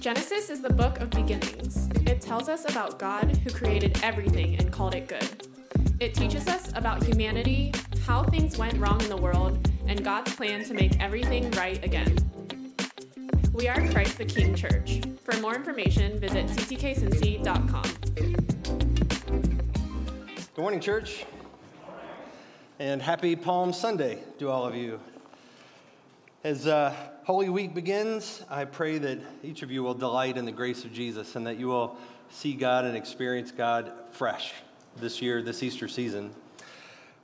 Genesis is the book of beginnings. It tells us about God who created everything and called it good. It teaches us about humanity, how things went wrong in the world, and God's plan to make everything right again. We are Christ the King Church. For more information, visit ctkcincy.com. Good morning, church. And happy Palm Sunday to all of you. As uh, Holy Week begins, I pray that each of you will delight in the grace of Jesus and that you will see God and experience God fresh this year, this Easter season.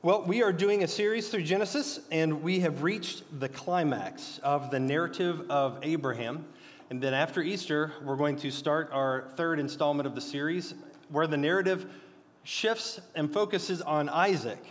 Well, we are doing a series through Genesis, and we have reached the climax of the narrative of Abraham. And then after Easter, we're going to start our third installment of the series, where the narrative shifts and focuses on Isaac.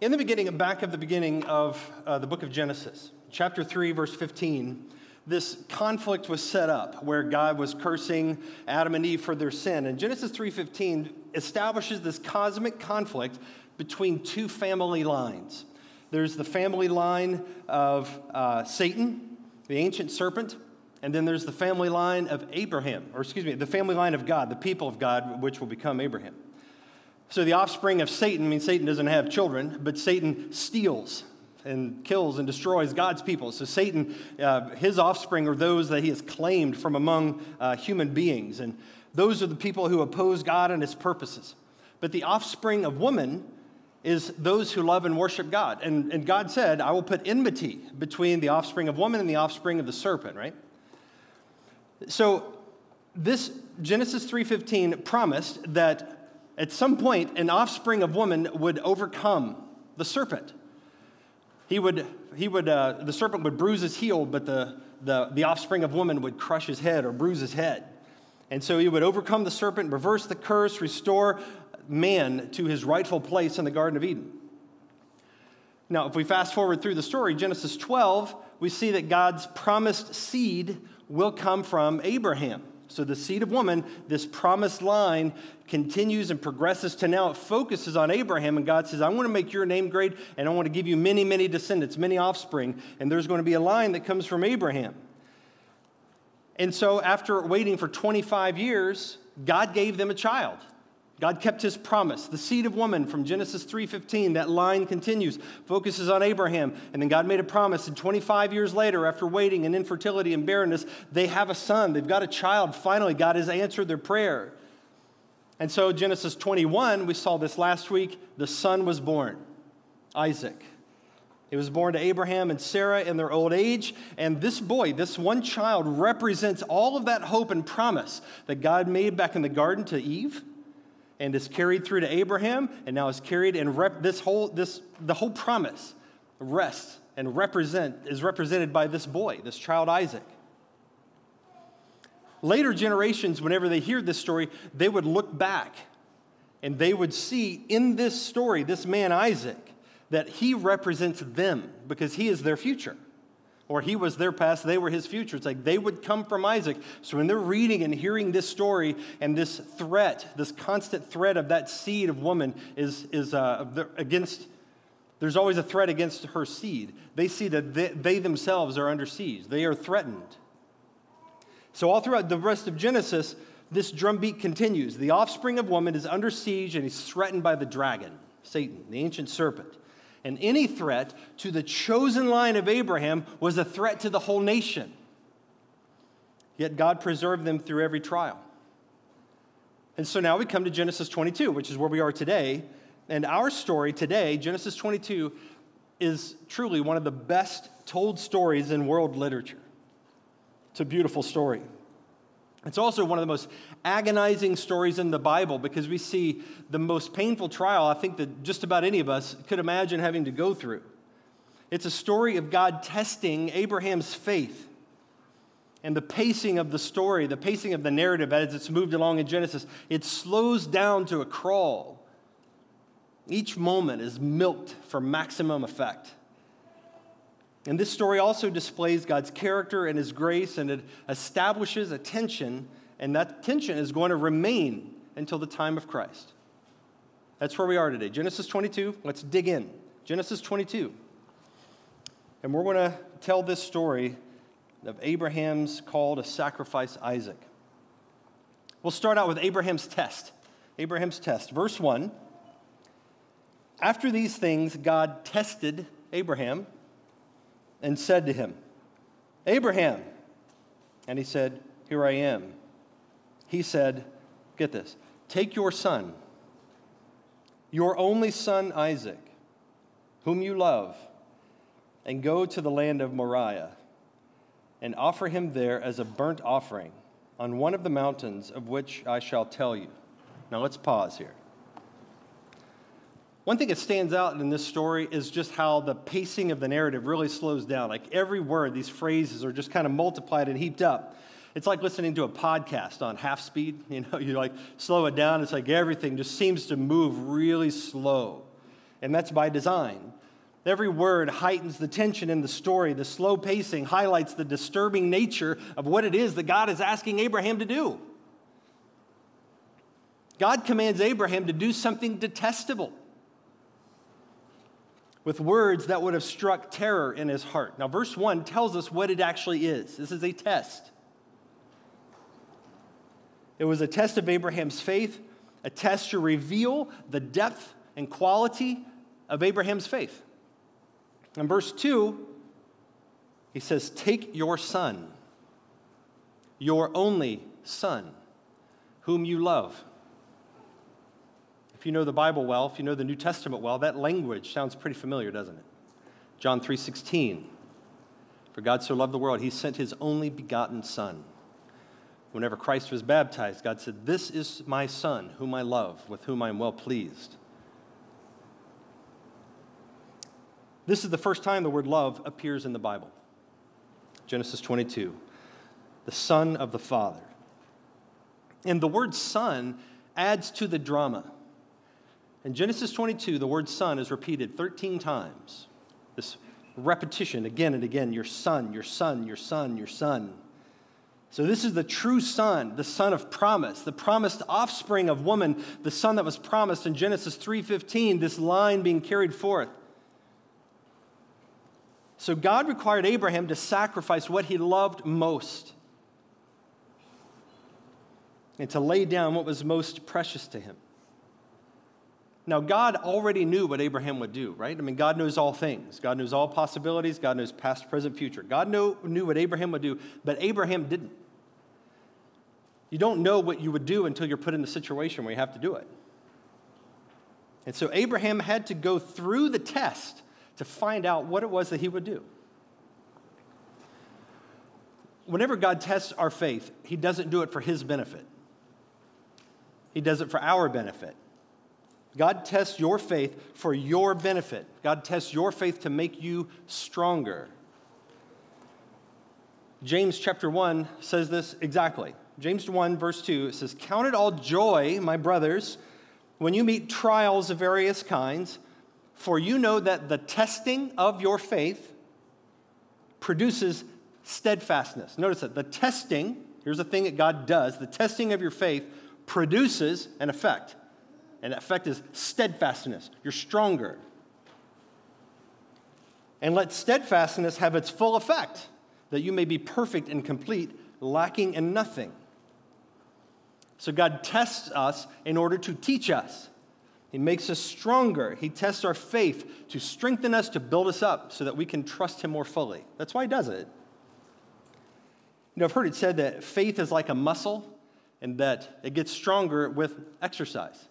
In the beginning, back of the beginning of uh, the book of Genesis, chapter 3, verse 15, this conflict was set up where God was cursing Adam and Eve for their sin. And Genesis 3:15 establishes this cosmic conflict between two family lines. There's the family line of uh, Satan, the ancient serpent, and then there's the family line of Abraham, or excuse me, the family line of God, the people of God, which will become Abraham. So the offspring of Satan I means Satan doesn't have children, but Satan steals and kills and destroys God's people. So Satan, uh, his offspring are those that he has claimed from among uh, human beings. And those are the people who oppose God and his purposes. But the offspring of woman is those who love and worship God. And, and God said, I will put enmity between the offspring of woman and the offspring of the serpent, right? So this Genesis 3:15 promised that at some point, an offspring of woman would overcome the serpent. He would, he would, uh, the serpent would bruise his heel, but the, the, the offspring of woman would crush his head or bruise his head. And so he would overcome the serpent, reverse the curse, restore man to his rightful place in the Garden of Eden. Now, if we fast forward through the story, Genesis 12, we see that God's promised seed will come from Abraham. So the seed of woman, this promised line, continues and progresses to now it focuses on Abraham. And God says, I want to make your name great and I want to give you many, many descendants, many offspring. And there's going to be a line that comes from Abraham. And so after waiting for 25 years, God gave them a child. God kept his promise. The seed of woman from Genesis 3:15, that line continues, focuses on Abraham, and then God made a promise and 25 years later after waiting and infertility and barrenness, they have a son. They've got a child. Finally, God has answered their prayer. And so Genesis 21, we saw this last week, the son was born, Isaac. He was born to Abraham and Sarah in their old age. And this boy, this one child, represents all of that hope and promise that God made back in the garden to Eve and is carried through to Abraham, and now is carried and rep- this whole this the whole promise rests and represent is represented by this boy, this child Isaac. Later generations, whenever they hear this story, they would look back and they would see in this story, this man Isaac, that he represents them because he is their future or he was their past, they were his future. It's like they would come from Isaac. So when they're reading and hearing this story and this threat, this constant threat of that seed of woman is, is uh, against, there's always a threat against her seed. They see that they, they themselves are under siege, they are threatened. So all throughout the rest of Genesis, this drumbeat continues. The offspring of woman is under siege and he's threatened by the dragon, Satan, the ancient serpent. And any threat to the chosen line of Abraham was a threat to the whole nation. Yet God preserved them through every trial. And so now we come to Genesis 22, which is where we are today. And our story today, Genesis 22, is truly one of the best told stories in world literature. It's a beautiful story. It's also one of the most agonizing stories in the Bible because we see the most painful trial I think that just about any of us could imagine having to go through. It's a story of God testing Abraham's faith. And the pacing of the story, the pacing of the narrative as it's moved along in Genesis, it slows down to a crawl. Each moment is milked for maximum effect. And this story also displays God's character and his grace, and it establishes a tension, and that tension is going to remain until the time of Christ. That's where we are today. Genesis 22, let's dig in. Genesis 22. And we're going to tell this story of Abraham's call to sacrifice Isaac. We'll start out with Abraham's test. Abraham's test. Verse 1 After these things, God tested Abraham and said to him, Abraham. And he said, Here I am. He said, Get this, take your son, your only son Isaac, whom you love, and go to the land of Moriah and offer him there as a burnt offering on one of the mountains of which I shall tell you. Now let's pause here. One thing that stands out in this story is just how the pacing of the narrative really slows down. Like every word, these phrases are just kind of multiplied and heaped up. It's like listening to a podcast on half speed. You know, you like slow it down. It's like everything just seems to move really slow. And that's by design. Every word heightens the tension in the story. The slow pacing highlights the disturbing nature of what it is that God is asking Abraham to do. God commands Abraham to do something detestable with words that would have struck terror in his heart. Now, verse 1 tells us what it actually is this is a test. It was a test of Abraham's faith, a test to reveal the depth and quality of Abraham's faith. In verse 2, he says, Take your son, your only son, whom you love. If you know the Bible well, if you know the New Testament well, that language sounds pretty familiar, doesn't it? John 3:16. For God so loved the world, he sent his only begotten son. Whenever Christ was baptized, God said, "This is my son, whom I love, with whom I am well pleased." This is the first time the word love appears in the Bible. Genesis 22, the Son of the Father. And the word son adds to the drama. In Genesis 22, the word son is repeated 13 times. This repetition again and again your son, your son, your son, your son. So this is the true son, the son of promise, the promised offspring of woman, the son that was promised in Genesis 3:15, this line being carried forth. So God required Abraham to sacrifice what he loved most and to lay down what was most precious to him. Now, God already knew what Abraham would do, right? I mean, God knows all things. God knows all possibilities. God knows past, present, future. God know, knew what Abraham would do, but Abraham didn't. You don't know what you would do until you're put in the situation where you have to do it. And so Abraham had to go through the test to find out what it was that he would do. Whenever God tests our faith, he doesn't do it for his benefit, he does it for our benefit. God tests your faith for your benefit. God tests your faith to make you stronger. James chapter 1 says this exactly. James 1, verse 2, it says, Count it all joy, my brothers, when you meet trials of various kinds for you know that the testing of your faith produces steadfastness. Notice that the testing, here's the thing that God does the testing of your faith produces an effect. And that effect is steadfastness. You're stronger. And let steadfastness have its full effect, that you may be perfect and complete, lacking in nothing. So God tests us in order to teach us. He makes us stronger. He tests our faith to strengthen us, to build us up so that we can trust Him more fully. That's why He does it. You know, I've heard it said that faith is like a muscle and that it gets stronger with exercise.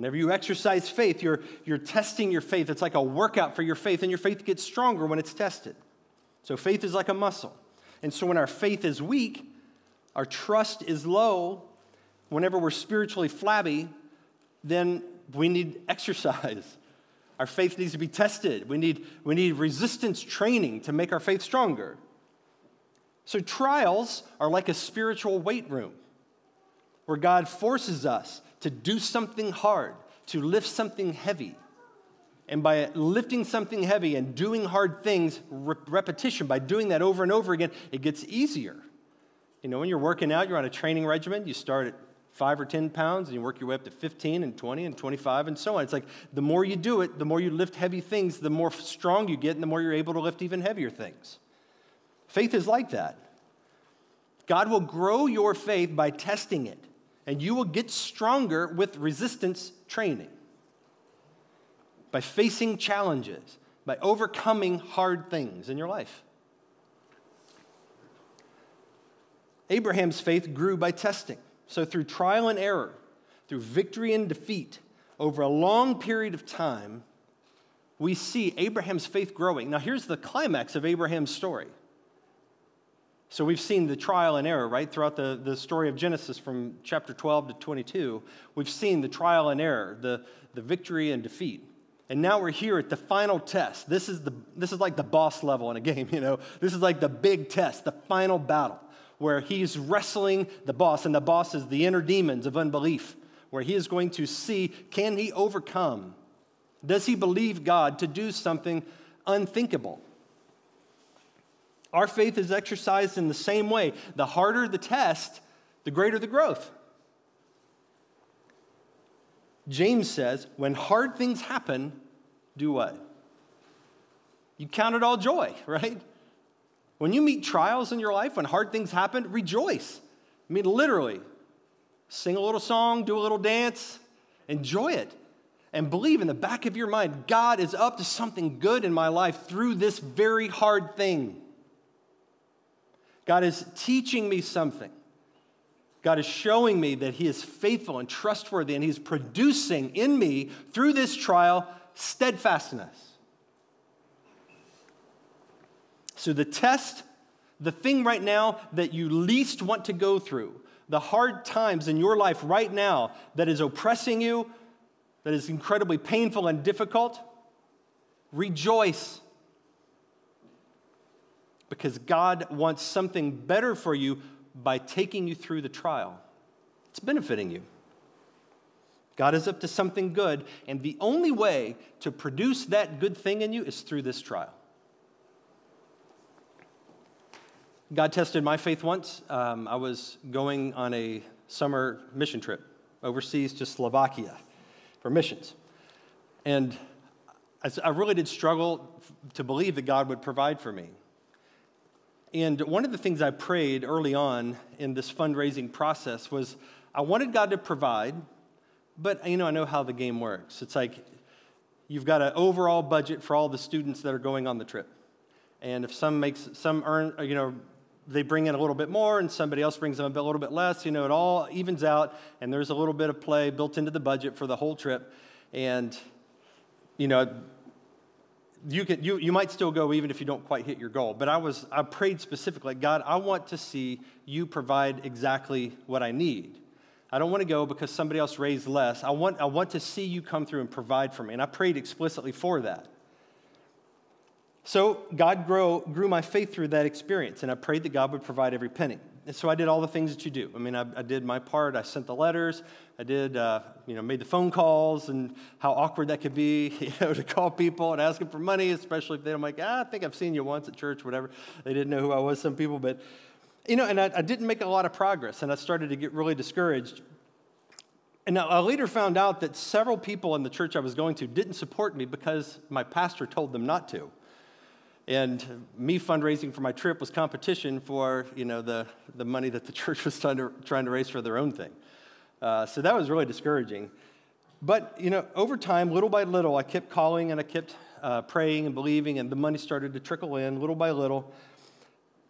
Whenever you exercise faith, you're, you're testing your faith. It's like a workout for your faith, and your faith gets stronger when it's tested. So faith is like a muscle. And so when our faith is weak, our trust is low, whenever we're spiritually flabby, then we need exercise. Our faith needs to be tested. We need, we need resistance training to make our faith stronger. So, trials are like a spiritual weight room where God forces us to do something hard, to lift something heavy. And by lifting something heavy and doing hard things, repetition, by doing that over and over again, it gets easier. You know, when you're working out, you're on a training regimen, you start at five or 10 pounds, and you work your way up to 15 and 20 and 25 and so on. It's like the more you do it, the more you lift heavy things, the more strong you get, and the more you're able to lift even heavier things. Faith is like that. God will grow your faith by testing it, and you will get stronger with resistance training. By facing challenges, by overcoming hard things in your life. Abraham's faith grew by testing. So, through trial and error, through victory and defeat, over a long period of time, we see Abraham's faith growing. Now, here's the climax of Abraham's story. So, we've seen the trial and error, right? Throughout the, the story of Genesis from chapter 12 to 22, we've seen the trial and error, the, the victory and defeat. And now we're here at the final test. This is, the, this is like the boss level in a game, you know? This is like the big test, the final battle where he's wrestling the boss, and the boss is the inner demons of unbelief, where he is going to see can he overcome? Does he believe God to do something unthinkable? Our faith is exercised in the same way. The harder the test, the greater the growth. James says, when hard things happen, do what? You count it all joy, right? When you meet trials in your life, when hard things happen, rejoice. I mean, literally, sing a little song, do a little dance, enjoy it. And believe in the back of your mind, God is up to something good in my life through this very hard thing. God is teaching me something. God is showing me that He is faithful and trustworthy, and He's producing in me through this trial steadfastness. So, the test, the thing right now that you least want to go through, the hard times in your life right now that is oppressing you, that is incredibly painful and difficult, rejoice. Because God wants something better for you by taking you through the trial. It's benefiting you. God is up to something good, and the only way to produce that good thing in you is through this trial. God tested my faith once. Um, I was going on a summer mission trip overseas to Slovakia for missions. And I really did struggle to believe that God would provide for me. And one of the things I prayed early on in this fundraising process was I wanted God to provide, but you know, I know how the game works. It's like you've got an overall budget for all the students that are going on the trip. And if some makes some earn, you know, they bring in a little bit more and somebody else brings in a little bit less. You know, it all evens out and there's a little bit of play built into the budget for the whole trip. And, you know, you, can, you, you might still go even if you don't quite hit your goal. But I, was, I prayed specifically, God, I want to see you provide exactly what I need. I don't want to go because somebody else raised less. I want, I want to see you come through and provide for me. And I prayed explicitly for that. So God grow, grew my faith through that experience, and I prayed that God would provide every penny. And so I did all the things that you do. I mean, I, I did my part. I sent the letters. I did, uh, you know, made the phone calls, and how awkward that could be, you know, to call people and ask them for money, especially if they're like, ah, I think I've seen you once at church, whatever. They didn't know who I was. Some people, but you know, and I, I didn't make a lot of progress, and I started to get really discouraged. And now a leader found out that several people in the church I was going to didn't support me because my pastor told them not to. And me fundraising for my trip was competition for, you know, the, the money that the church was trying to, trying to raise for their own thing. Uh, so that was really discouraging. But, you know, over time, little by little, I kept calling and I kept uh, praying and believing, and the money started to trickle in little by little.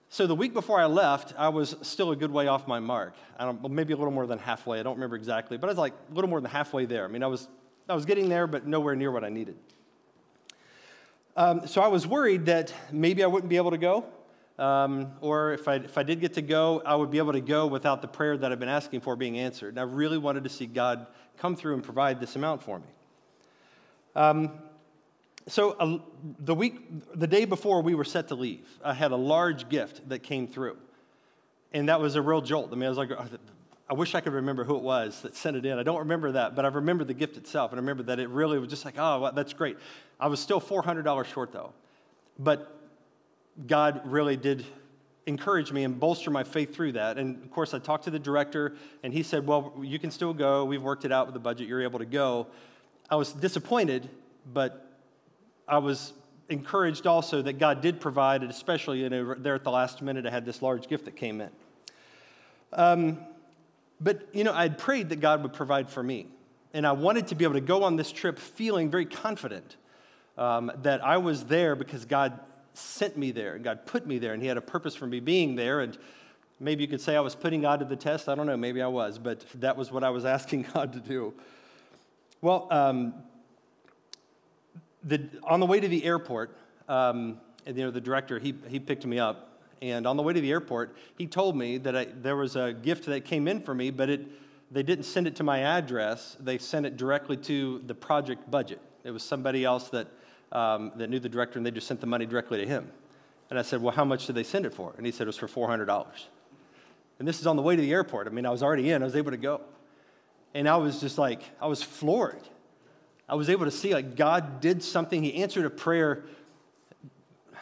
So the week before I left, I was still a good way off my mark. I don't, maybe a little more than halfway. I don't remember exactly, but I was like a little more than halfway there. I mean, I was, I was getting there, but nowhere near what I needed. Um, so I was worried that maybe I wouldn't be able to go, um, or if I, if I did get to go, I would be able to go without the prayer that I've been asking for being answered. And I really wanted to see God come through and provide this amount for me. Um, so uh, the week, the day before we were set to leave, I had a large gift that came through, and that was a real jolt. I mean, I was like, I wish I could remember who it was that sent it in. I don't remember that, but I remember the gift itself. And I remember that it really was just like, oh, that's great. I was still $400 short, though. But God really did encourage me and bolster my faith through that. And of course, I talked to the director, and he said, well, you can still go. We've worked it out with the budget. You're able to go. I was disappointed, but I was encouraged also that God did provide, and especially you know, there at the last minute, I had this large gift that came in. Um, but, you know, I had prayed that God would provide for me. And I wanted to be able to go on this trip feeling very confident um, that I was there because God sent me there and God put me there and He had a purpose for me being there. And maybe you could say I was putting God to the test. I don't know. Maybe I was, but that was what I was asking God to do. Well, um, the, on the way to the airport, um, and, you know, the director, he, he picked me up. And on the way to the airport, he told me that I, there was a gift that came in for me, but it, they didn't send it to my address. They sent it directly to the project budget. It was somebody else that, um, that knew the director, and they just sent the money directly to him. And I said, Well, how much did they send it for? And he said it was for $400. And this is on the way to the airport. I mean, I was already in, I was able to go. And I was just like, I was floored. I was able to see like God did something. He answered a prayer,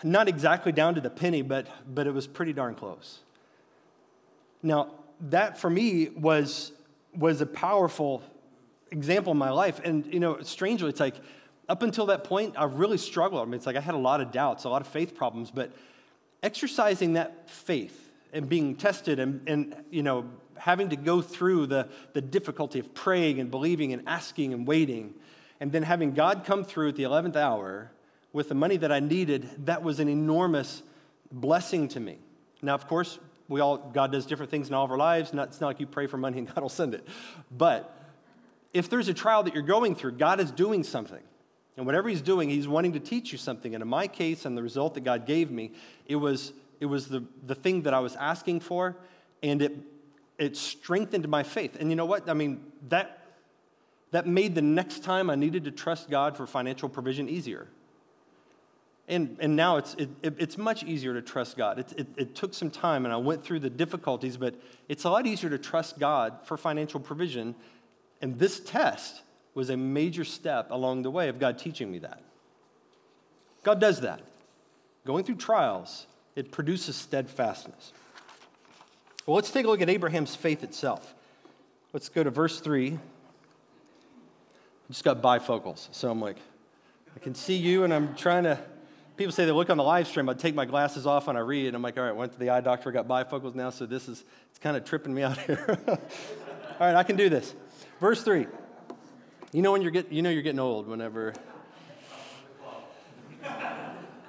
not exactly down to the penny, but, but it was pretty darn close. Now, that for me was, was a powerful example in my life. And, you know, strangely, it's like up until that point, I really struggled. I mean, it's like I had a lot of doubts, a lot of faith problems, but exercising that faith and being tested and, and you know, having to go through the, the difficulty of praying and believing and asking and waiting and then having God come through at the 11th hour with the money that I needed, that was an enormous blessing to me. Now, of course, we all, God does different things in all of our lives. Not, it's not like you pray for money and God will send it. But if there's a trial that you're going through, God is doing something. And whatever He's doing, He's wanting to teach you something. And in my case, and the result that God gave me, it was, it was the, the thing that I was asking for, and it, it strengthened my faith. And you know what? I mean, that that made the next time I needed to trust God for financial provision easier. And, and now it's, it, it's much easier to trust God. It, it, it took some time and I went through the difficulties, but it's a lot easier to trust God for financial provision. And this test was a major step along the way of God teaching me that. God does that. Going through trials, it produces steadfastness. Well, let's take a look at Abraham's faith itself. Let's go to verse 3 I just got bifocals. So I'm like, I can see you, and I'm trying to. People say they look on the live stream. I take my glasses off and I read. And I'm like, all right, went to the eye doctor, got bifocals now, so this is, it's kind of tripping me out here. all right, I can do this. Verse 3. You know when you're get, you know you're getting old whenever.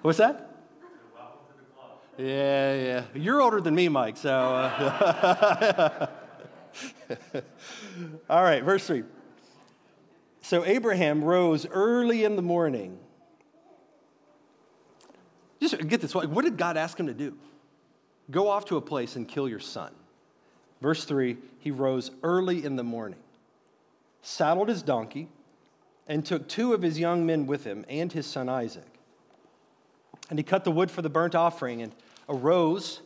What's that? Yeah, yeah. You're older than me, Mike, so. Uh, all right, verse 3. So Abraham rose early in the morning. Just get this. What did God ask him to do? Go off to a place and kill your son. Verse 3 He rose early in the morning, saddled his donkey, and took two of his young men with him and his son Isaac. And he cut the wood for the burnt offering and arose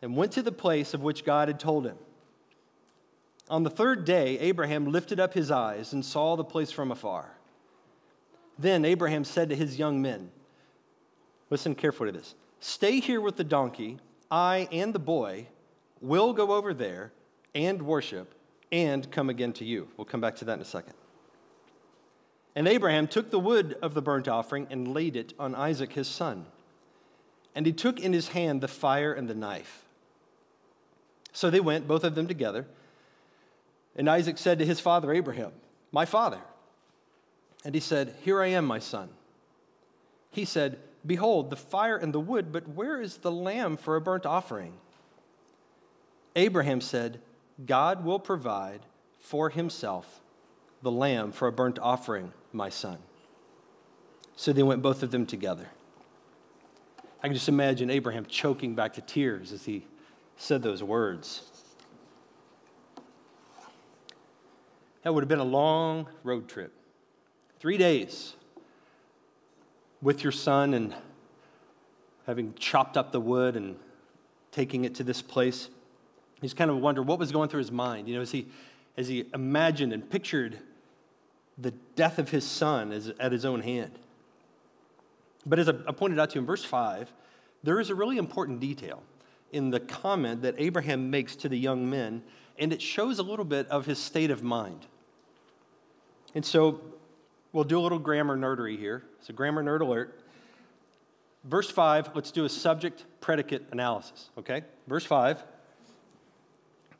and went to the place of which God had told him. On the third day, Abraham lifted up his eyes and saw the place from afar. Then Abraham said to his young men, Listen carefully to this. Stay here with the donkey. I and the boy will go over there and worship and come again to you. We'll come back to that in a second. And Abraham took the wood of the burnt offering and laid it on Isaac his son. And he took in his hand the fire and the knife. So they went, both of them together. And Isaac said to his father Abraham, My father. And he said, Here I am, my son. He said, Behold, the fire and the wood, but where is the lamb for a burnt offering? Abraham said, God will provide for himself the lamb for a burnt offering, my son. So they went both of them together. I can just imagine Abraham choking back the tears as he said those words. That would have been a long road trip. Three days with your son and having chopped up the wood and taking it to this place. He's kind of wonder what was going through his mind. You know, as he, as he imagined and pictured the death of his son as, at his own hand. But as I pointed out to you in verse 5, there is a really important detail in the comment that Abraham makes to the young men, and it shows a little bit of his state of mind. And so we'll do a little grammar nerdery here. So, grammar nerd alert. Verse 5, let's do a subject predicate analysis, okay? Verse 5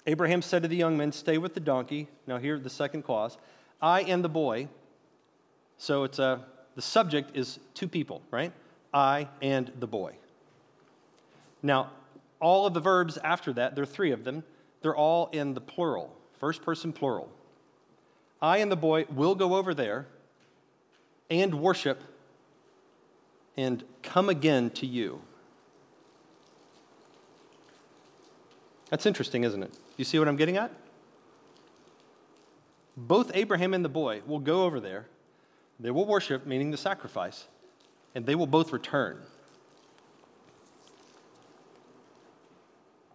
Abraham said to the young men, Stay with the donkey. Now, here, the second clause I and the boy. So it's a, the subject is two people, right? I and the boy. Now, all of the verbs after that, there are three of them, they're all in the plural, first person plural. I and the boy will go over there and worship and come again to you. That's interesting, isn't it? You see what I'm getting at? Both Abraham and the boy will go over there. They will worship, meaning the sacrifice, and they will both return.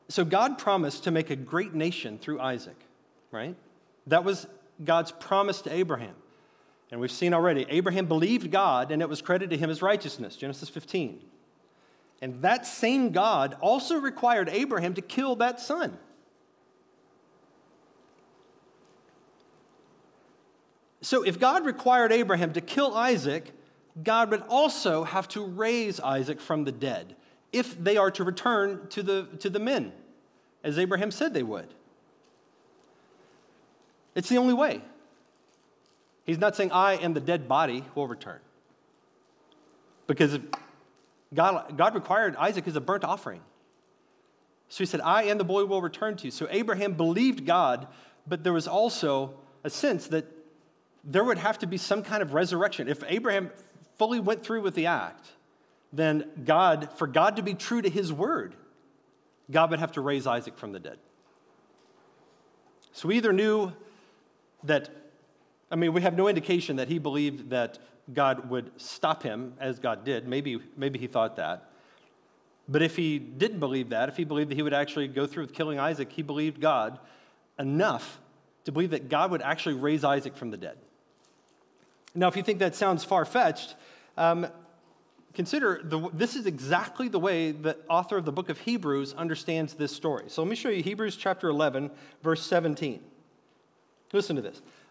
So God promised to make a great nation through Isaac, right? That was God's promise to Abraham. And we've seen already, Abraham believed God and it was credited to him as righteousness, Genesis 15. And that same God also required Abraham to kill that son. So if God required Abraham to kill Isaac, God would also have to raise Isaac from the dead if they are to return to the, to the men, as Abraham said they would. It's the only way. He's not saying, I and the dead body will return. Because God, God required Isaac as a burnt offering. So he said, I and the boy will return to you. So Abraham believed God, but there was also a sense that there would have to be some kind of resurrection. If Abraham fully went through with the act, then God, for God to be true to his word, God would have to raise Isaac from the dead. So we either knew that, I mean, we have no indication that he believed that God would stop him as God did. Maybe, maybe he thought that. But if he didn't believe that, if he believed that he would actually go through with killing Isaac, he believed God enough to believe that God would actually raise Isaac from the dead. Now, if you think that sounds far fetched, um, consider the, this is exactly the way the author of the book of Hebrews understands this story. So let me show you Hebrews chapter 11, verse 17. Listen to this.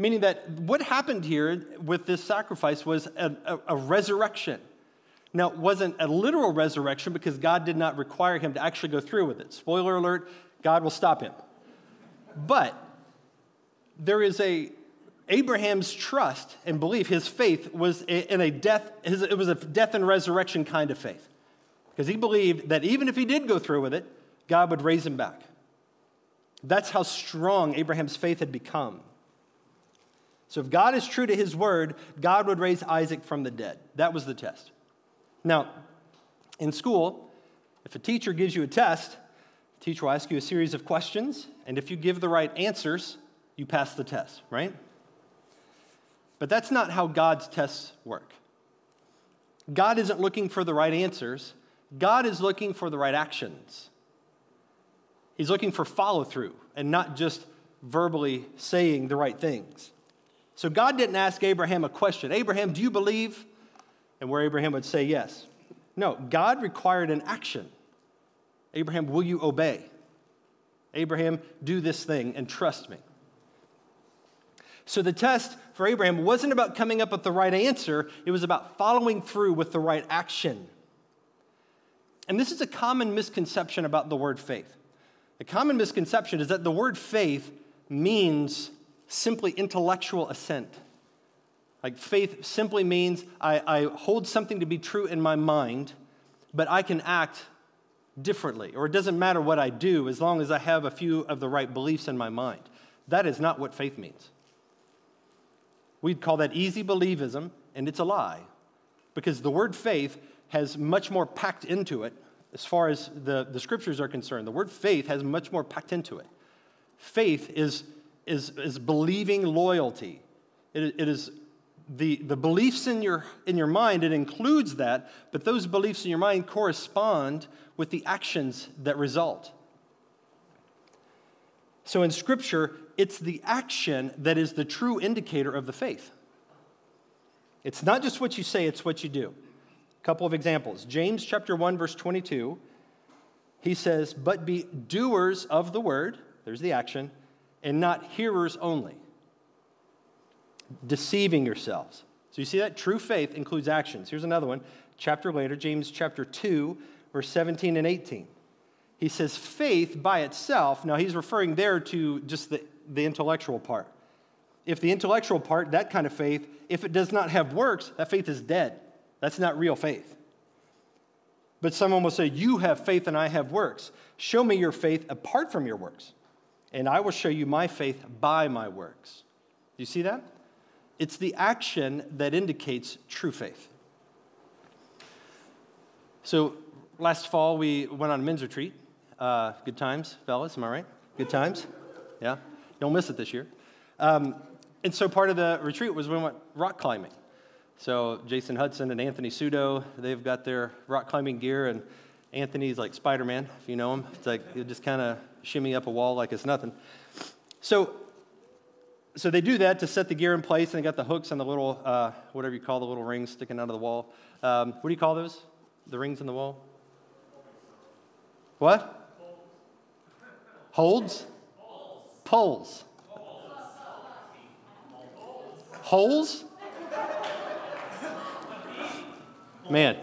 Meaning that what happened here with this sacrifice was a, a, a resurrection. Now, it wasn't a literal resurrection because God did not require him to actually go through with it. Spoiler alert, God will stop him. But there is a Abraham's trust and belief, his faith was in a death, it was a death and resurrection kind of faith. Because he believed that even if he did go through with it, God would raise him back. That's how strong Abraham's faith had become. So if God is true to his word, God would raise Isaac from the dead. That was the test. Now, in school, if a teacher gives you a test, the teacher will ask you a series of questions, and if you give the right answers, you pass the test, right? But that's not how God's tests work. God isn't looking for the right answers, God is looking for the right actions. He's looking for follow through and not just verbally saying the right things. So God didn't ask Abraham a question Abraham, do you believe? And where Abraham would say yes. No, God required an action. Abraham, will you obey? Abraham, do this thing and trust me. So the test for Abraham wasn't about coming up with the right answer, it was about following through with the right action. And this is a common misconception about the word faith. The common misconception is that the word faith means simply intellectual assent. Like faith simply means I, I, hold something to be true in my mind, but I can act differently. Or it doesn't matter what I do as long as I have a few of the right beliefs in my mind. That is not what faith means. We'd call that easy believism, and it's a lie. Because the word faith has much more packed into it as far as the, the scriptures are concerned. The word faith has much more packed into it. Faith is, is, is believing loyalty, it, it is the, the beliefs in your, in your mind, it includes that, but those beliefs in your mind correspond with the actions that result. So in Scripture, it's the action that is the true indicator of the faith. It's not just what you say, it's what you do. A couple of examples. James chapter 1 verse 22, he says, "But be doers of the word, there's the action, and not hearers only, deceiving yourselves." So you see that true faith includes actions. Here's another one. Chapter later, James chapter 2 verse 17 and 18. He says faith by itself, now he's referring there to just the, the intellectual part. If the intellectual part, that kind of faith, if it does not have works, that faith is dead. That's not real faith. But someone will say, You have faith and I have works. Show me your faith apart from your works, and I will show you my faith by my works. Do you see that? It's the action that indicates true faith. So last fall, we went on a men's retreat. Uh, good times, fellas, am I right? Good times? Yeah? Don't miss it this year. Um, and so part of the retreat was we went rock climbing. So Jason Hudson and Anthony Sudo, they've got their rock climbing gear, and Anthony's like Spider Man, if you know him. It's like he just kind of shimmy up a wall like it's nothing. So, so they do that to set the gear in place, and they got the hooks and the little, uh, whatever you call the little rings sticking out of the wall. Um, what do you call those? The rings in the wall? What? Holds? Poles. Holes? Man.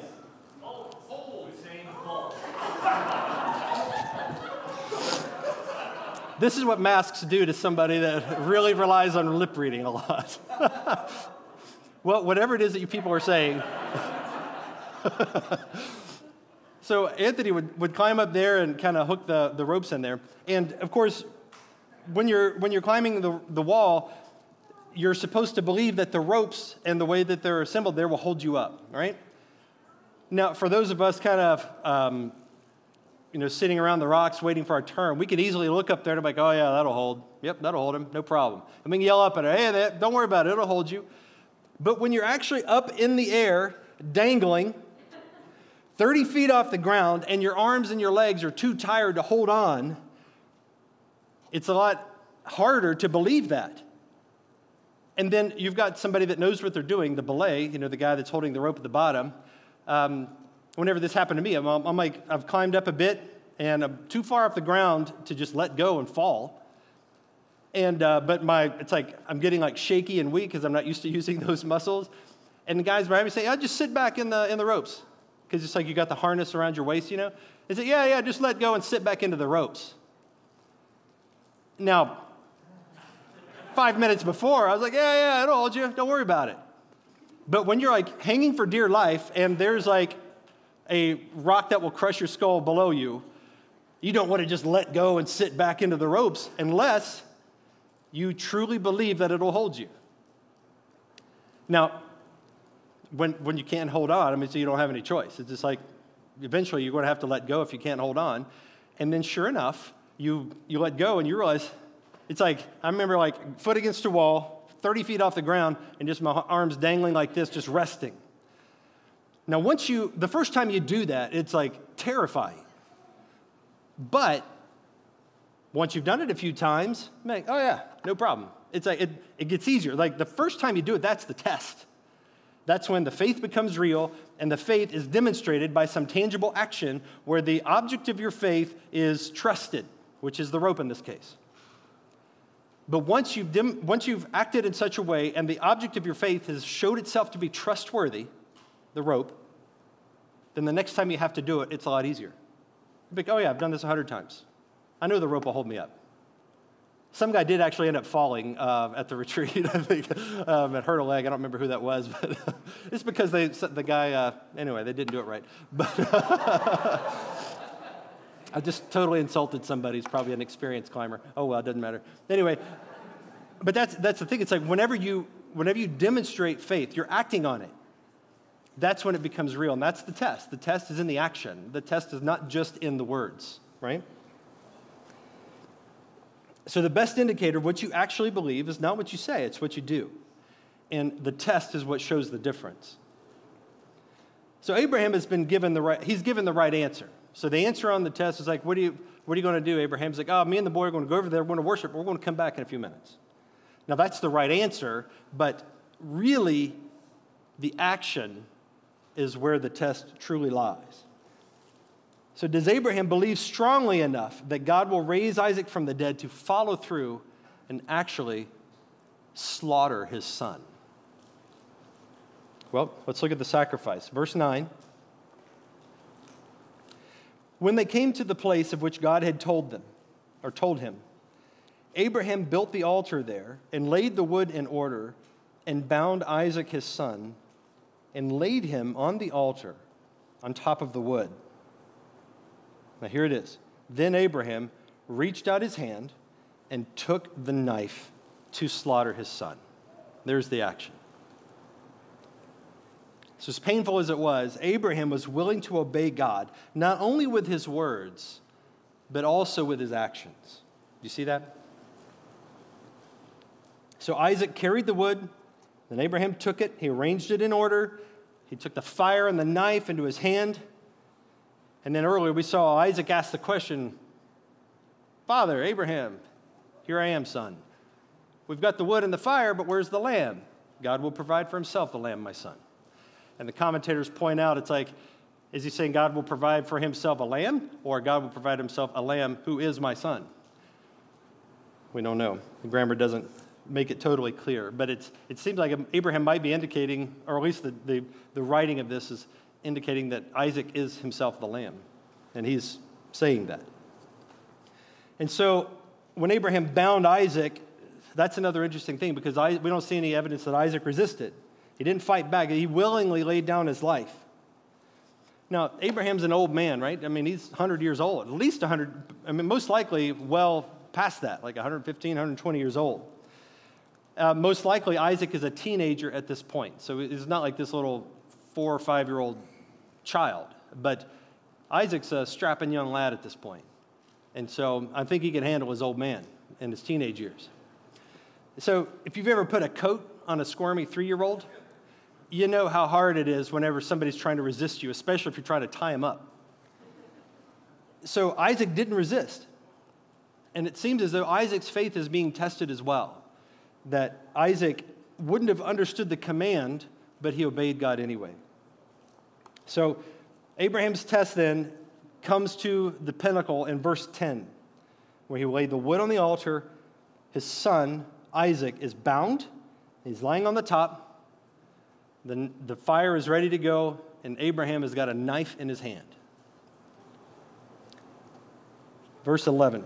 This is what masks do to somebody that really relies on lip reading a lot. well, whatever it is that you people are saying. so Anthony would, would climb up there and kind of hook the, the ropes in there. And of course, when you're, when you're climbing the, the wall, you're supposed to believe that the ropes and the way that they're assembled there will hold you up, right? Now, for those of us kind of, um, you know, sitting around the rocks waiting for our turn, we could easily look up there and be like, oh, yeah, that'll hold. Yep, that'll hold him, no problem. And we can yell up at it, hey, don't worry about it, it'll hold you. But when you're actually up in the air, dangling, 30 feet off the ground, and your arms and your legs are too tired to hold on, it's a lot harder to believe that. And then you've got somebody that knows what they're doing, the belay, you know, the guy that's holding the rope at the bottom um, whenever this happened to me, I'm, I'm like, I've climbed up a bit and I'm too far off the ground to just let go and fall. And, uh, but my, it's like I'm getting like shaky and weak because I'm not used to using those muscles. And the guys behind me say, I just sit back in the, in the ropes. Because it's like you got the harness around your waist, you know? They say, yeah, yeah, just let go and sit back into the ropes. Now, five minutes before, I was like, yeah, yeah, it'll hold you. Don't worry about it. But when you're like hanging for dear life and there's like a rock that will crush your skull below you, you don't want to just let go and sit back into the ropes unless you truly believe that it'll hold you. Now, when, when you can't hold on, I mean, so you don't have any choice. It's just like eventually you're going to have to let go if you can't hold on. And then sure enough, you, you let go and you realize it's like, I remember like foot against a wall, 30 feet off the ground and just my arms dangling like this, just resting. Now, once you, the first time you do that, it's like terrifying. But once you've done it a few times, oh yeah, no problem. It's like it, it gets easier. Like the first time you do it, that's the test. That's when the faith becomes real and the faith is demonstrated by some tangible action where the object of your faith is trusted, which is the rope in this case. But once you've, dim, once you've acted in such a way and the object of your faith has showed itself to be trustworthy, the rope, then the next time you have to do it, it's a lot easier. Like, oh yeah, I've done this a hundred times. I know the rope will hold me up. Some guy did actually end up falling uh, at the retreat. I think um, it hurt a leg. I don't remember who that was, but it's because they the guy. Uh, anyway, they didn't do it right. But I just totally insulted somebody who's probably an experienced climber. Oh, well, it doesn't matter. Anyway, but that's, that's the thing. It's like whenever you, whenever you demonstrate faith, you're acting on it. That's when it becomes real. And that's the test. The test is in the action, the test is not just in the words, right? So, the best indicator of what you actually believe is not what you say, it's what you do. And the test is what shows the difference. So, Abraham has been given the right, he's given the right answer. So the answer on the test is like, what, you, what are you going to do? Abraham's like, oh, me and the boy are going to go over there, we're going to worship, we're going to come back in a few minutes. Now, that's the right answer, but really, the action is where the test truly lies. So, does Abraham believe strongly enough that God will raise Isaac from the dead to follow through and actually slaughter his son? Well, let's look at the sacrifice. Verse 9. When they came to the place of which God had told them, or told him, Abraham built the altar there and laid the wood in order and bound Isaac his son and laid him on the altar on top of the wood. Now, here it is. Then Abraham reached out his hand and took the knife to slaughter his son. There's the action. So, as painful as it was, Abraham was willing to obey God, not only with his words, but also with his actions. Do you see that? So, Isaac carried the wood, then Abraham took it, he arranged it in order, he took the fire and the knife into his hand. And then earlier we saw Isaac ask the question Father, Abraham, here I am, son. We've got the wood and the fire, but where's the lamb? God will provide for himself the lamb, my son. And the commentators point out it's like, is he saying God will provide for himself a lamb, or God will provide himself a lamb who is my son? We don't know. The grammar doesn't make it totally clear, but it's, it seems like Abraham might be indicating, or at least the, the, the writing of this is indicating that Isaac is himself the lamb. And he's saying that. And so when Abraham bound Isaac, that's another interesting thing because I, we don't see any evidence that Isaac resisted. He didn't fight back, he willingly laid down his life. Now, Abraham's an old man, right? I mean, he's 100 years old, at least 100, I mean, most likely well past that, like 115, 120 years old. Uh, most likely, Isaac is a teenager at this point. So it's not like this little four or five year old child. But Isaac's a strapping young lad at this point. And so I think he can handle his old man in his teenage years. So if you've ever put a coat on a squirmy three year old, you know how hard it is whenever somebody's trying to resist you, especially if you're trying to tie him up. So Isaac didn't resist. And it seems as though Isaac's faith is being tested as well. That Isaac wouldn't have understood the command, but he obeyed God anyway. So Abraham's test then comes to the pinnacle in verse 10, where he laid the wood on the altar. His son, Isaac, is bound. He's lying on the top. The, the fire is ready to go, and Abraham has got a knife in his hand. Verse 11.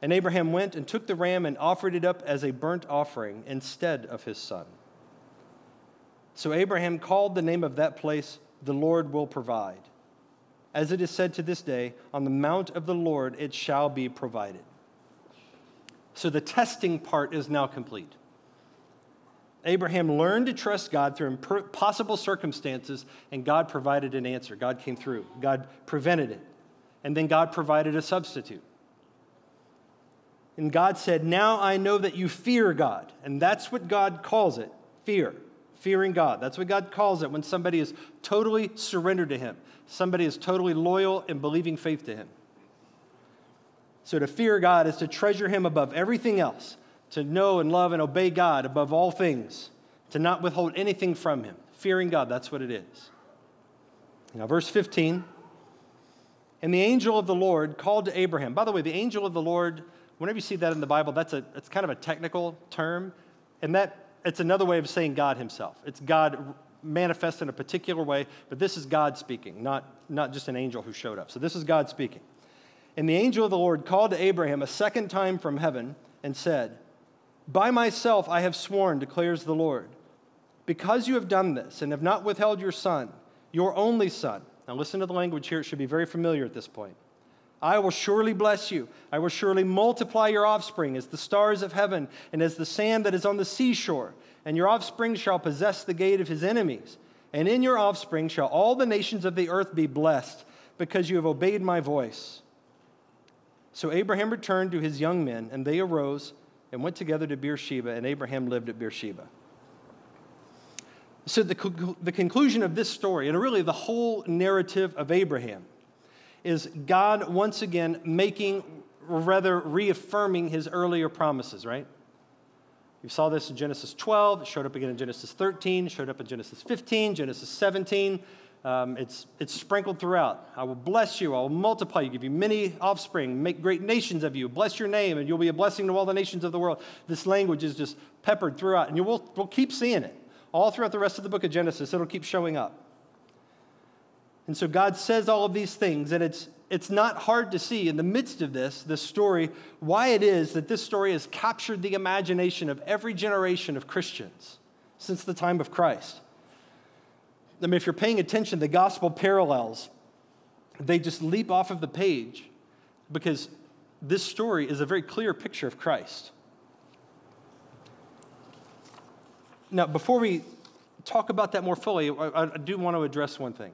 And Abraham went and took the ram and offered it up as a burnt offering instead of his son. So Abraham called the name of that place, The Lord Will Provide. As it is said to this day, on the mount of the Lord it shall be provided. So the testing part is now complete. Abraham learned to trust God through impossible circumstances, and God provided an answer. God came through, God prevented it, and then God provided a substitute. And God said, Now I know that you fear God. And that's what God calls it fear, fearing God. That's what God calls it when somebody is totally surrendered to Him, somebody is totally loyal and believing faith to Him. So to fear God is to treasure Him above everything else to know and love and obey God above all things, to not withhold anything from Him. Fearing God, that's what it is. Now, verse 15. And the angel of the Lord called to Abraham. By the way, the angel of the Lord, whenever you see that in the Bible, that's a it's kind of a technical term. And that it's another way of saying God Himself. It's God manifest in a particular way, but this is God speaking, not, not just an angel who showed up. So this is God speaking. And the angel of the Lord called to Abraham a second time from heaven and said, by myself I have sworn, declares the Lord, because you have done this and have not withheld your son, your only son. Now listen to the language here, it should be very familiar at this point. I will surely bless you. I will surely multiply your offspring as the stars of heaven and as the sand that is on the seashore. And your offspring shall possess the gate of his enemies. And in your offspring shall all the nations of the earth be blessed, because you have obeyed my voice. So Abraham returned to his young men, and they arose and went together to Beersheba, and Abraham lived at Beersheba. So, the, the conclusion of this story, and really the whole narrative of Abraham, is God once again making, or rather reaffirming his earlier promises, right? You saw this in Genesis 12, it showed up again in Genesis 13, showed up in Genesis 15, Genesis 17. Um, it's, it's sprinkled throughout. I will bless you, I will multiply you, give you many offspring, make great nations of you, bless your name, and you'll be a blessing to all the nations of the world. This language is just peppered throughout, and you will we'll keep seeing it. All throughout the rest of the book of Genesis, it'll keep showing up. And so God says all of these things, and it's, it's not hard to see in the midst of this, this story, why it is that this story has captured the imagination of every generation of Christians since the time of Christ. I mean, if you're paying attention, the gospel parallels, they just leap off of the page because this story is a very clear picture of Christ. Now, before we talk about that more fully, I, I do want to address one thing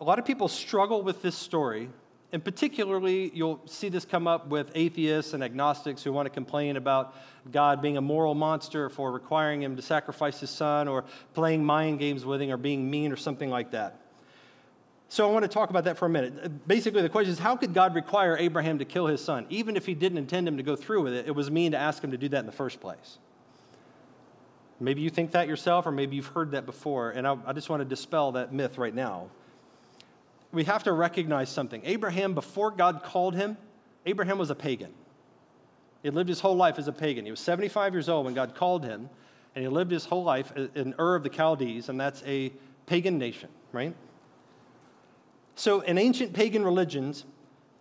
a lot of people struggle with this story, and particularly you'll see this come up with atheists and agnostics who want to complain about God being a moral monster for requiring him to sacrifice his son or playing mind games with him or being mean or something like that. So I want to talk about that for a minute. Basically, the question is how could God require Abraham to kill his son? Even if he didn't intend him to go through with it, it was mean to ask him to do that in the first place. Maybe you think that yourself, or maybe you've heard that before, and I, I just want to dispel that myth right now we have to recognize something. Abraham, before God called him, Abraham was a pagan. He lived his whole life as a pagan. He was 75 years old when God called him, and he lived his whole life in Ur of the Chaldees, and that's a pagan nation, right? So, in ancient pagan religions,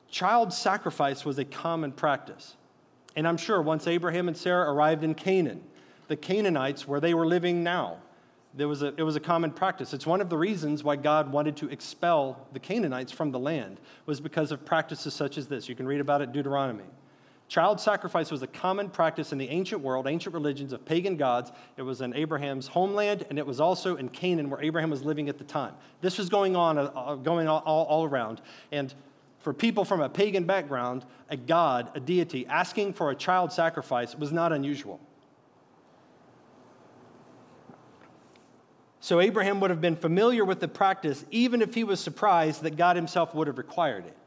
child sacrifice was a common practice. And I'm sure once Abraham and Sarah arrived in Canaan, the Canaanites, where they were living now, there was a, it was a common practice. It's one of the reasons why God wanted to expel the Canaanites from the land, was because of practices such as this. You can read about it in Deuteronomy. Child sacrifice was a common practice in the ancient world, ancient religions of pagan gods. It was in Abraham's homeland, and it was also in Canaan, where Abraham was living at the time. This was going on, uh, going all, all, all around. And for people from a pagan background, a god, a deity, asking for a child sacrifice was not unusual. So Abraham would have been familiar with the practice, even if he was surprised that God himself would have required it.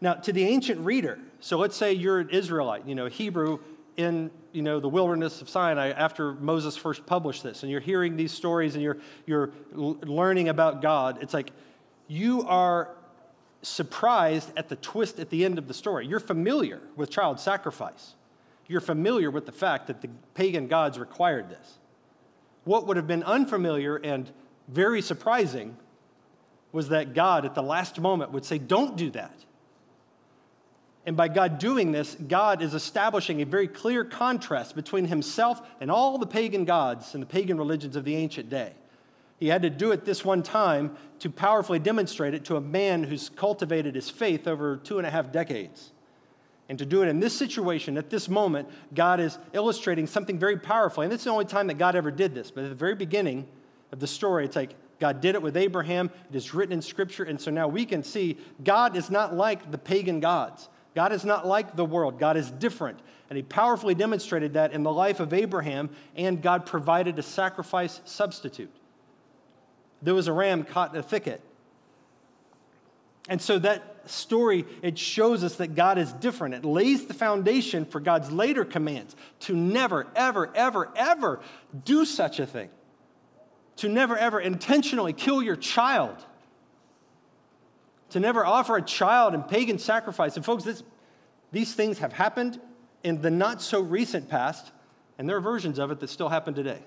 Now, to the ancient reader, so let's say you're an Israelite, you know, Hebrew in you know the wilderness of Sinai after Moses first published this, and you're hearing these stories and you're you're learning about God. It's like you are surprised at the twist at the end of the story. You're familiar with child sacrifice. You're familiar with the fact that the pagan gods required this. What would have been unfamiliar and very surprising was that God, at the last moment, would say, Don't do that. And by God doing this, God is establishing a very clear contrast between himself and all the pagan gods and the pagan religions of the ancient day. He had to do it this one time to powerfully demonstrate it to a man who's cultivated his faith over two and a half decades. And to do it in this situation, at this moment, God is illustrating something very powerful. And this is the only time that God ever did this. But at the very beginning of the story, it's like God did it with Abraham. It is written in Scripture. And so now we can see God is not like the pagan gods. God is not like the world. God is different. And he powerfully demonstrated that in the life of Abraham, and God provided a sacrifice substitute. There was a ram caught in a thicket. And so that story, it shows us that God is different. It lays the foundation for God's later commands to never, ever, ever, ever do such a thing. To never, ever intentionally kill your child. To never offer a child in pagan sacrifice. And, folks, this, these things have happened in the not so recent past, and there are versions of it that still happen today.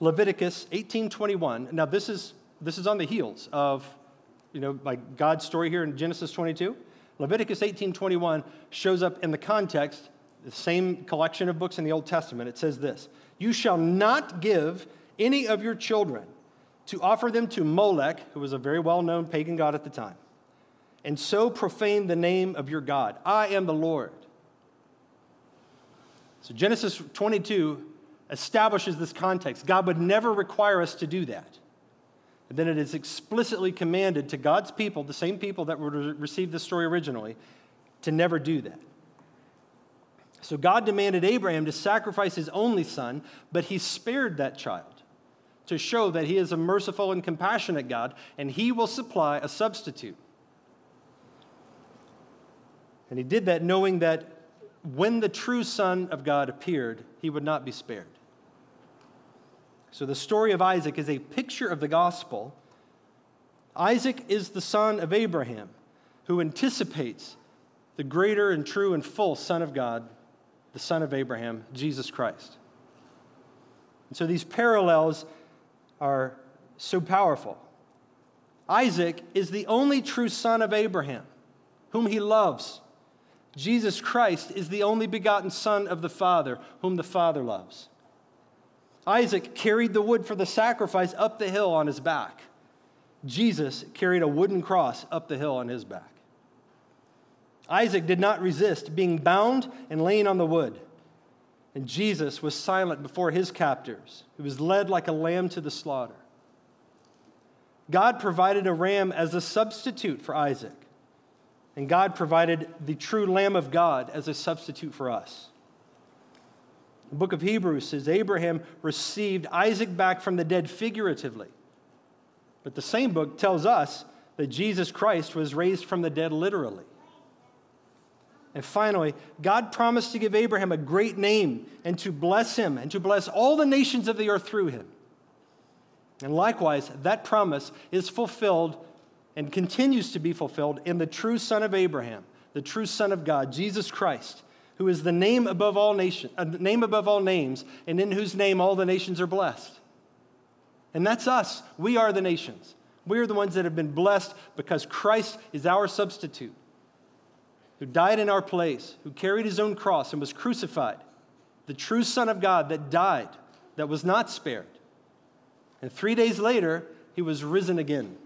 Leviticus 18:21. Now this is this is on the heels of you know, like God's story here in Genesis 22. Leviticus 18:21 shows up in the context, the same collection of books in the Old Testament. It says this: "You shall not give any of your children to offer them to Molech, who was a very well known pagan god at the time, and so profane the name of your God. I am the Lord. So Genesis 22 establishes this context. God would never require us to do that. And then it is explicitly commanded to God's people, the same people that would receive this story originally, to never do that. So God demanded Abraham to sacrifice his only son, but he spared that child to show that he is a merciful and compassionate God, and he will supply a substitute. And he did that knowing that when the true Son of God appeared, he would not be spared. So the story of Isaac is a picture of the gospel. Isaac is the son of Abraham, who anticipates the greater and true and full Son of God, the Son of Abraham, Jesus Christ. And so these parallels are so powerful. Isaac is the only true son of Abraham, whom he loves. Jesus Christ is the only begotten Son of the Father, whom the Father loves. Isaac carried the wood for the sacrifice up the hill on his back. Jesus carried a wooden cross up the hill on his back. Isaac did not resist being bound and laying on the wood. And Jesus was silent before his captors. He was led like a lamb to the slaughter. God provided a ram as a substitute for Isaac. And God provided the true Lamb of God as a substitute for us. The book of Hebrews says Abraham received Isaac back from the dead figuratively. But the same book tells us that Jesus Christ was raised from the dead literally. And finally, God promised to give Abraham a great name and to bless him and to bless all the nations of the earth through him. And likewise, that promise is fulfilled and continues to be fulfilled in the true Son of Abraham, the true Son of God, Jesus Christ, who is the name above all nation, uh, a name above all names, and in whose name all the nations are blessed. And that's us. We are the nations. We are the ones that have been blessed because Christ is our substitute, who died in our place, who carried his own cross and was crucified, the true Son of God that died, that was not spared. And three days later, he was risen again.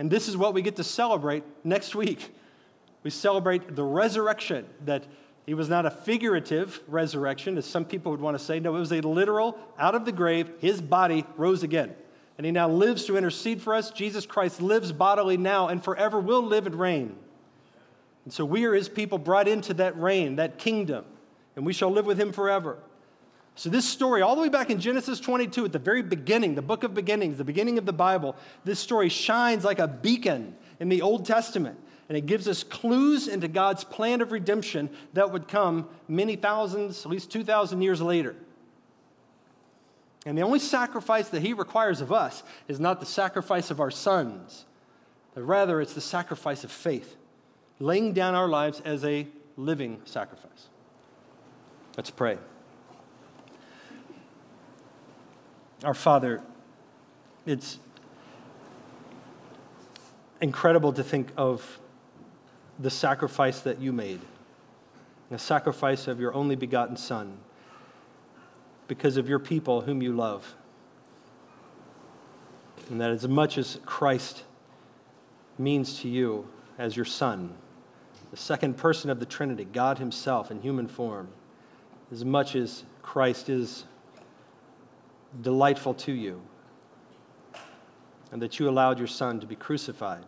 And this is what we get to celebrate next week. We celebrate the resurrection, that it was not a figurative resurrection, as some people would want to say. No, it was a literal, out of the grave, his body rose again. And he now lives to intercede for us. Jesus Christ lives bodily now and forever will live and reign. And so we are his people brought into that reign, that kingdom, and we shall live with him forever. So, this story, all the way back in Genesis 22, at the very beginning, the book of beginnings, the beginning of the Bible, this story shines like a beacon in the Old Testament. And it gives us clues into God's plan of redemption that would come many thousands, at least 2,000 years later. And the only sacrifice that He requires of us is not the sacrifice of our sons, but rather it's the sacrifice of faith, laying down our lives as a living sacrifice. Let's pray. Our Father, it's incredible to think of the sacrifice that you made, the sacrifice of your only begotten Son, because of your people whom you love. And that as much as Christ means to you as your Son, the second person of the Trinity, God Himself in human form, as much as Christ is delightful to you, and that you allowed your son to be crucified,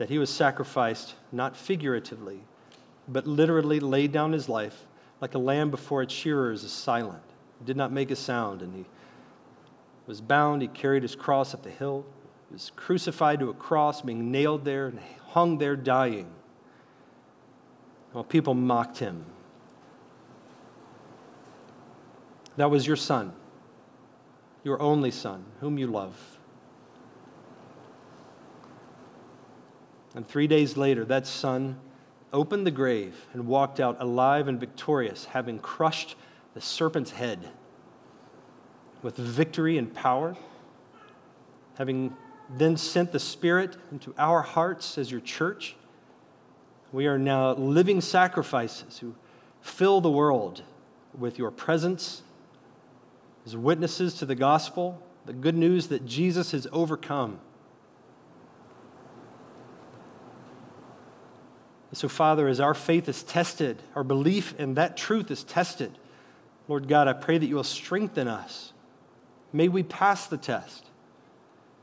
that he was sacrificed not figuratively, but literally laid down his life like a lamb before its shearers is silent. He did not make a sound, and he was bound. He carried his cross up the hill. He was crucified to a cross, being nailed there and hung there dying. While people mocked him. That was your son your only Son, whom you love. And three days later, that Son opened the grave and walked out alive and victorious, having crushed the serpent's head with victory and power, having then sent the Spirit into our hearts as your church. We are now living sacrifices who fill the world with your presence as witnesses to the gospel the good news that Jesus has overcome. So, Father, as our faith is tested, our belief in that truth is tested, Lord God, I pray that you will strengthen us. May we pass the test.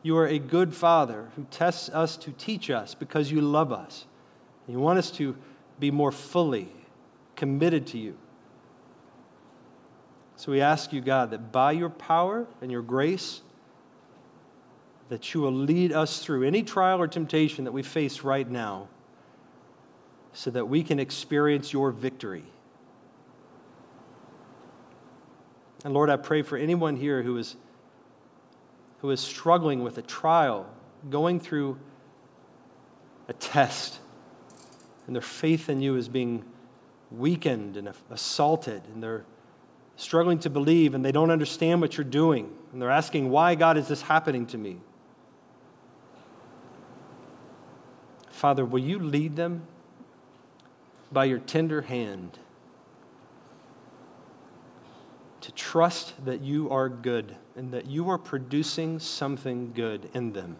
You are a good Father who tests us to teach us because you love us. and You want us to be more fully committed to you. So we ask you, God, that by your power and your grace, that you will lead us through any trial or temptation that we face right now so that we can experience your victory. And Lord, I pray for anyone here who is, who is struggling with a trial, going through a test, and their faith in you is being weakened and assaulted, and they're struggling to believe, and they don't understand what you're doing, and they're asking, Why, God, is this happening to me? Father, will you lead them by your tender hand to trust that you are good and that you are producing something good in them.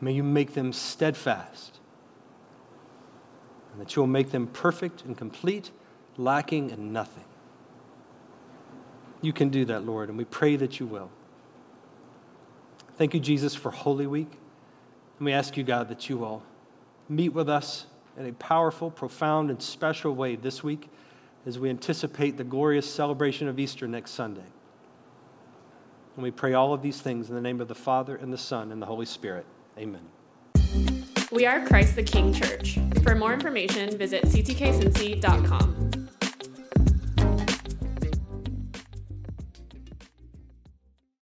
May you make them steadfast and that you will make them perfect and complete, lacking in nothing. You can do that, Lord, and we pray that you will. Thank you, Jesus, for Holy Week. And we ask you, God, that you will meet with us in a powerful, profound, and special way this week as we anticipate the glorious celebration of Easter next Sunday. And we pray all of these things in the name of the Father, and the Son, and the Holy Spirit. Amen. We are Christ the King Church. For more information, visit ctkcincy.com.